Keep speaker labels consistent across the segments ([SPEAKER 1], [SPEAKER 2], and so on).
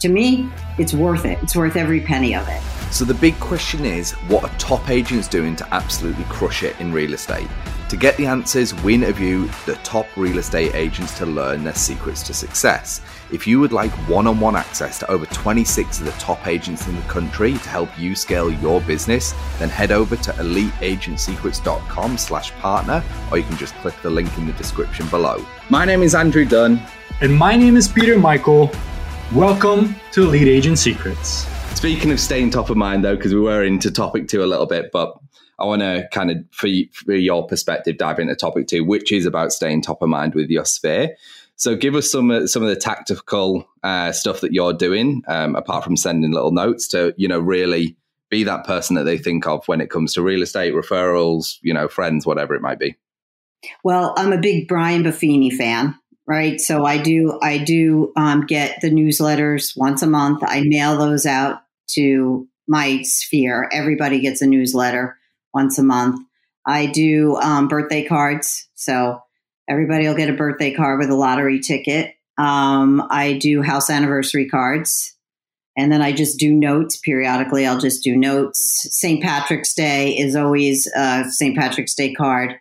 [SPEAKER 1] to me, it's worth it. It's worth every penny of it.
[SPEAKER 2] So the big question is what are top agents doing to absolutely crush it in real estate? To get the answers, we interview the top real estate agents to learn their secrets to success. If you would like one-on-one access to over 26 of the top agents in the country to help you scale your business, then head over to eliteagentsecrets.com slash partner, or you can just click the link in the description below.
[SPEAKER 3] My name is Andrew Dunn.
[SPEAKER 4] And my name is Peter Michael. Welcome to Elite Agent Secrets.
[SPEAKER 3] Speaking of staying top of mind, though, because we were into topic two a little bit, but I want to kind of, for, for your perspective, dive into topic two, which is about staying top of mind with your sphere. So, give us some some of the tactical uh, stuff that you're doing, um, apart from sending little notes to you know really be that person that they think of when it comes to real estate referrals, you know, friends, whatever it might be.
[SPEAKER 1] Well, I'm a big Brian Buffini fan right? So I do I do um, get the newsletters once a month. I mail those out to my sphere. Everybody gets a newsletter once a month. I do um, birthday cards, so everybody will get a birthday card with a lottery ticket. Um, I do house anniversary cards, and then I just do notes periodically. I'll just do notes. St. Patrick's Day is always a St. Patrick's Day card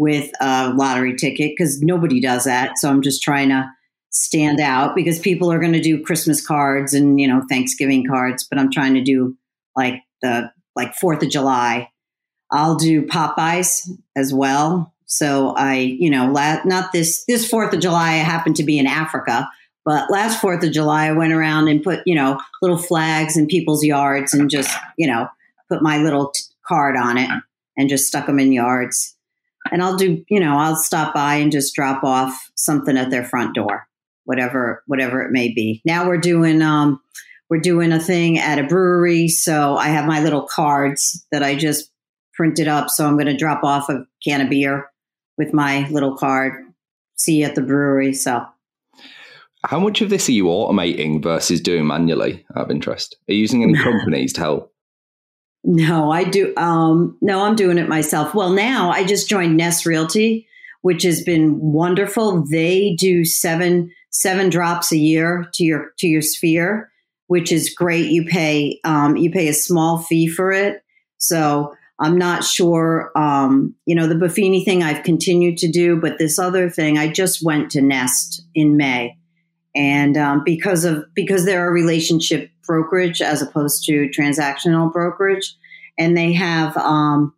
[SPEAKER 1] with a lottery ticket because nobody does that. So I'm just trying to stand out because people are going to do Christmas cards and you know Thanksgiving cards, but I'm trying to do like the like Fourth of July. I'll do Popeyes as well. So I, you know, la- not this this Fourth of July. I happened to be in Africa, but last Fourth of July, I went around and put you know little flags in people's yards and just you know put my little t- card on it and just stuck them in yards. And I'll do, you know, I'll stop by and just drop off something at their front door whatever whatever it may be. Now we're doing um, we're doing a thing at a brewery, so I have my little cards that I just printed up. So I'm going to drop off a can of beer with my little card. See you at the brewery. So.
[SPEAKER 3] How much of this are you automating versus doing manually out of interest? Are you using any companies to help?
[SPEAKER 1] No, I do. Um, no, I'm doing it myself. Well, now I just joined Nest Realty, which has been wonderful. They do seven seven drops a year to your to your sphere, which is great. You pay um, you pay a small fee for it. So I'm not sure. Um, you know, the Buffini thing I've continued to do, but this other thing I just went to Nest in May, and um, because of because they're a relationship brokerage as opposed to transactional brokerage, and they have um,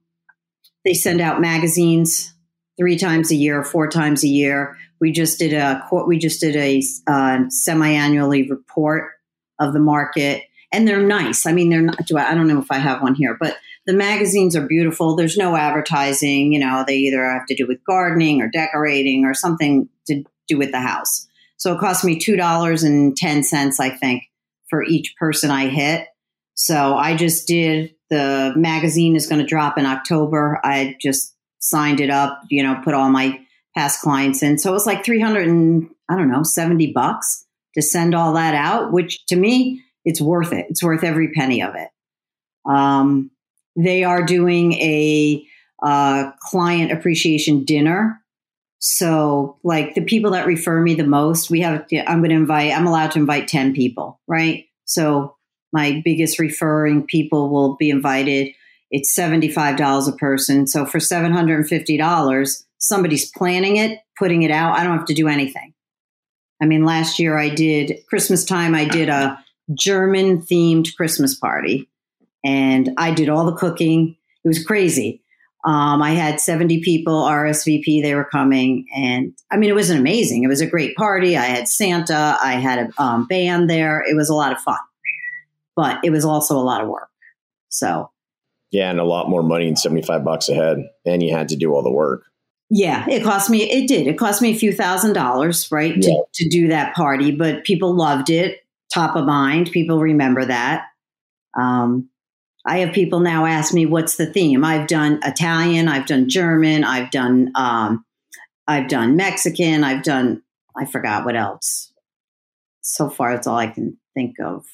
[SPEAKER 1] they send out magazines three times a year, four times a year we just did a we just did a uh, semi-annually report of the market, and they're nice. I mean, they're not. I don't know if I have one here, but the magazines are beautiful. There's no advertising. You know, they either have to do with gardening or decorating or something to do with the house. So it cost me two dollars and ten cents, I think, for each person I hit. So I just did the magazine is going to drop in October. I just signed it up, you know, put all my past clients in. So it was like 300 and I don't know, 70 bucks to send all that out, which to me, it's worth it. It's worth every penny of it. Um, they are doing a uh, client appreciation dinner. So, like the people that refer me the most, we have, I'm going to invite, I'm allowed to invite 10 people, right? So, my biggest referring people will be invited. It's $75 a person. So, for $750, somebody's planning it, putting it out. I don't have to do anything. I mean, last year I did Christmas time, I did a German themed Christmas party and I did all the cooking. It was crazy. Um, I had 70 people RSVP, they were coming. And I mean, it was an amazing, it was a great party. I had Santa, I had a um, band there. It was a lot of fun, but it was also a lot of work. So,
[SPEAKER 5] yeah, and a lot more money than 75 bucks a head. And you had to do all the work.
[SPEAKER 1] Yeah, it cost me. It did. It cost me a few thousand dollars, right, yeah. to, to do that party. But people loved it. Top of mind. People remember that. Um, I have people now ask me, "What's the theme?" I've done Italian. I've done German. I've done. Um, I've done Mexican. I've done. I forgot what else. So far, that's all I can think of.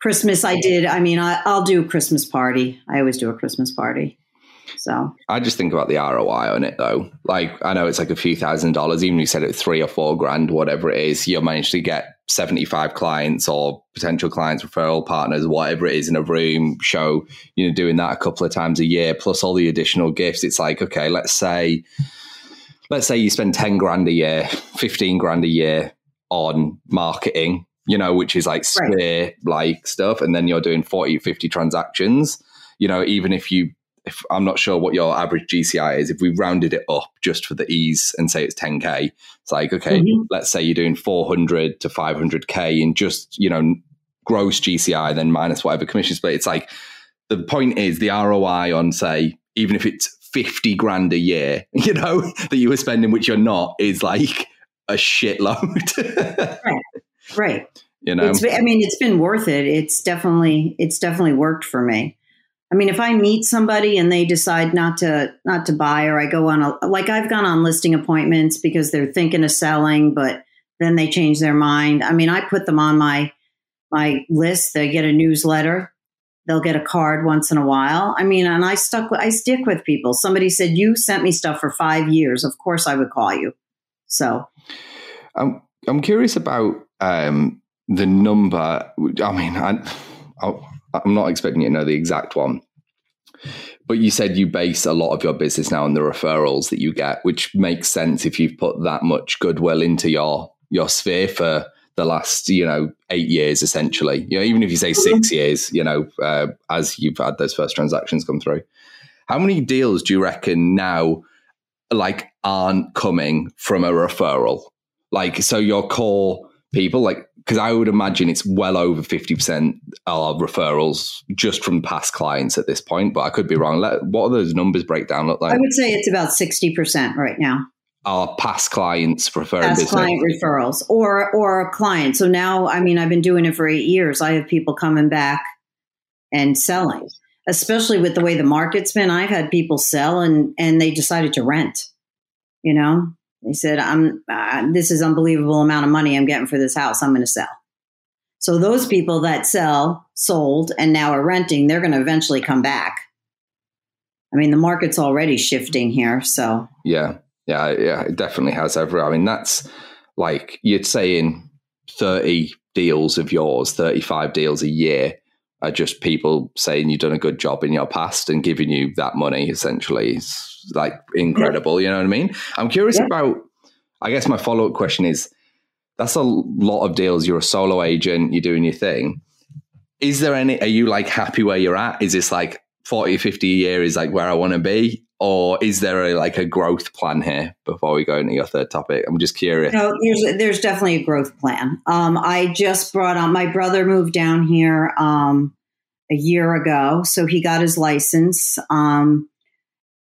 [SPEAKER 1] Christmas, I did. I mean, I, I'll do a Christmas party. I always do a Christmas party. So
[SPEAKER 3] I just think about the ROI on it though. Like I know it's like a few thousand dollars, even if you said it three or four grand, whatever it is, you'll manage to get 75 clients or potential clients, referral partners, whatever it is in a room show, you know, doing that a couple of times a year, plus all the additional gifts. It's like, okay, let's say, let's say you spend 10 grand a year, 15 grand a year on marketing, you know, which is like sphere like stuff. And then you're doing 40, 50 transactions, you know, even if you if I'm not sure what your average GCI is, if we rounded it up just for the ease and say it's 10k, it's like okay, mm-hmm. let's say you're doing 400 to 500k in just you know gross GCI, then minus whatever commission split. It's like the point is the ROI on say even if it's 50 grand a year, you know that you were spending, which you're not, is like a shitload.
[SPEAKER 1] right. Right.
[SPEAKER 3] You know,
[SPEAKER 1] it's, I mean, it's been worth it. It's definitely, it's definitely worked for me. I mean, if I meet somebody and they decide not to not to buy, or I go on a like I've gone on listing appointments because they're thinking of selling, but then they change their mind. I mean, I put them on my my list. They get a newsletter. They'll get a card once in a while. I mean, and I stuck. I stick with people. Somebody said you sent me stuff for five years. Of course, I would call you. So,
[SPEAKER 3] I'm I'm curious about um, the number. I mean, I, I I'm not expecting you to know the exact one. But you said you base a lot of your business now on the referrals that you get, which makes sense if you've put that much goodwill into your your sphere for the last, you know, eight years essentially. You know, even if you say six mm-hmm. years, you know, uh, as you've had those first transactions come through. How many deals do you reckon now like aren't coming from a referral? Like so your core people, like because I would imagine it's well over 50% are referrals just from past clients at this point, but I could be wrong. What are those numbers breakdown look like?
[SPEAKER 1] I would say it's about 60% right now.
[SPEAKER 3] Are past clients referring
[SPEAKER 1] past business? client referrals or or a client. So now, I mean, I've been doing it for eight years. I have people coming back and selling, especially with the way the market's been. I've had people sell and and they decided to rent. You know, they said, "I'm uh, this is unbelievable amount of money I'm getting for this house. I'm going to sell." So those people that sell, sold, and now are renting, they're going to eventually come back. I mean, the market's already shifting here. So
[SPEAKER 3] yeah, yeah, yeah, it definitely has. Ever, I mean, that's like you're saying, thirty deals of yours, thirty-five deals a year are just people saying you've done a good job in your past and giving you that money essentially is like incredible. You know what I mean? I'm curious yeah. about, I guess my follow up question is that's a lot of deals. You're a solo agent, you're doing your thing. Is there any, are you like happy where you're at? Is this like 40, 50 a year is like where I want to be? or is there a, like a growth plan here before we go into your third topic? I'm just curious.
[SPEAKER 1] No, there's there's definitely a growth plan. Um, I just brought on my brother moved down here um, a year ago, so he got his license. Um,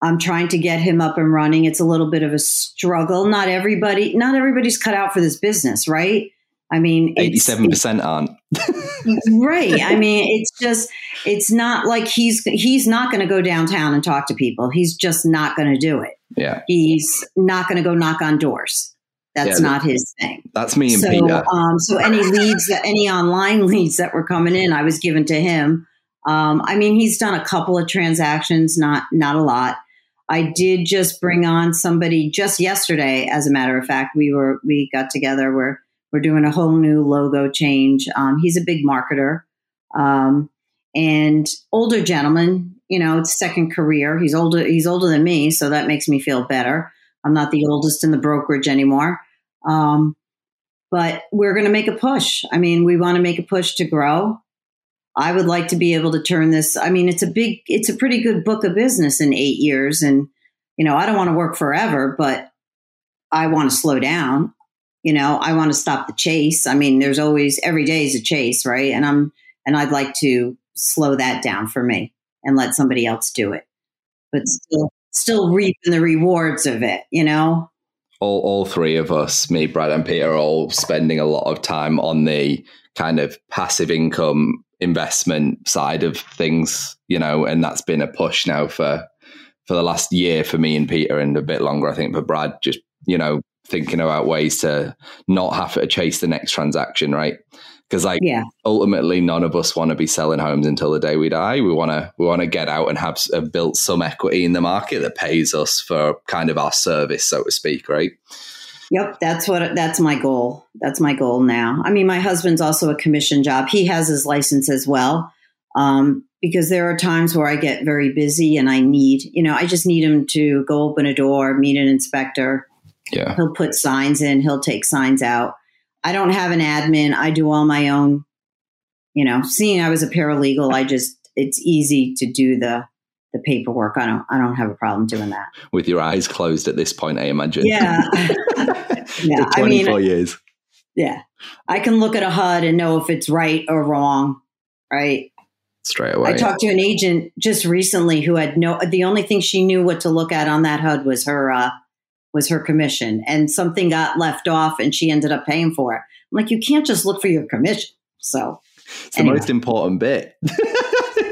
[SPEAKER 1] I'm trying to get him up and running. It's a little bit of a struggle. Not everybody, not everybody's cut out for this business, right? I mean,
[SPEAKER 3] eighty-seven percent aren't.
[SPEAKER 1] right. I mean, it's just it's not like he's he's not going to go downtown and talk to people. He's just not going to do it.
[SPEAKER 3] Yeah.
[SPEAKER 1] He's not going to go knock on doors. That's yeah, not his thing.
[SPEAKER 3] That's me and
[SPEAKER 1] so,
[SPEAKER 3] Peter.
[SPEAKER 1] Um, so any leads, that any online leads that were coming in, I was given to him. Um, I mean, he's done a couple of transactions, not not a lot. I did just bring on somebody just yesterday. As a matter of fact, we were we got together. We're we're doing a whole new logo change. Um, he's a big marketer um, and older gentleman. You know, it's second career. He's older. He's older than me, so that makes me feel better. I'm not the oldest in the brokerage anymore. Um, but we're going to make a push. I mean, we want to make a push to grow. I would like to be able to turn this. I mean, it's a big, it's a pretty good book of business in eight years. And, you know, I don't want to work forever, but I want to slow down you know, I want to stop the chase. I mean, there's always every day is a chase, right? And I'm and I'd like to slow that down for me and let somebody else do it. But still still reaping the rewards of it, you know?
[SPEAKER 3] All all three of us, me, Brad, and Peter, are all spending a lot of time on the kind of passive income investment side of things, you know, and that's been a push now for for the last year for me and Peter and a bit longer, I think, for Brad, just, you know, thinking about ways to not have to chase the next transaction, right? Because like yeah. ultimately, none of us want to be selling homes until the day we die. We want to we want to get out and have, have built some equity in the market that pays us for kind of our service, so to speak, right?
[SPEAKER 1] Yep, that's what that's my goal. That's my goal now. I mean, my husband's also a commission job. He has his license as well. Um, because there are times where I get very busy and I need, you know, I just need him to go open a door, meet an inspector.
[SPEAKER 3] Yeah.
[SPEAKER 1] He'll put signs in, he'll take signs out. I don't have an admin. I do all my own, you know, seeing I was a paralegal, I just it's easy to do the the paperwork. I don't I don't have a problem doing that.
[SPEAKER 3] With your eyes closed at this point, I imagine.
[SPEAKER 1] Yeah.
[SPEAKER 3] yeah.
[SPEAKER 1] I mean,
[SPEAKER 3] 24 years.
[SPEAKER 1] Yeah. I can look at a HUD and know if it's right or wrong, right?
[SPEAKER 3] Straight away.
[SPEAKER 1] I talked to an agent just recently who had no the only thing she knew what to look at on that HUD was her uh was her commission and something got left off and she ended up paying for it. I'm like, you can't just look for your commission. So
[SPEAKER 3] it's anyway. the most important bit.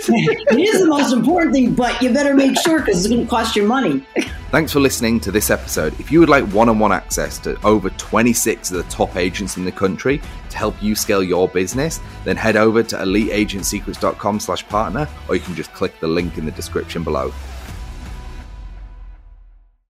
[SPEAKER 1] it is the most important thing, but you better make sure because it's going to cost you money.
[SPEAKER 2] Thanks for listening to this episode. If you would like one on one access to over 26 of the top agents in the country to help you scale your business, then head over to eliteagentsecrets.com slash partner, or you can just click the link in the description below.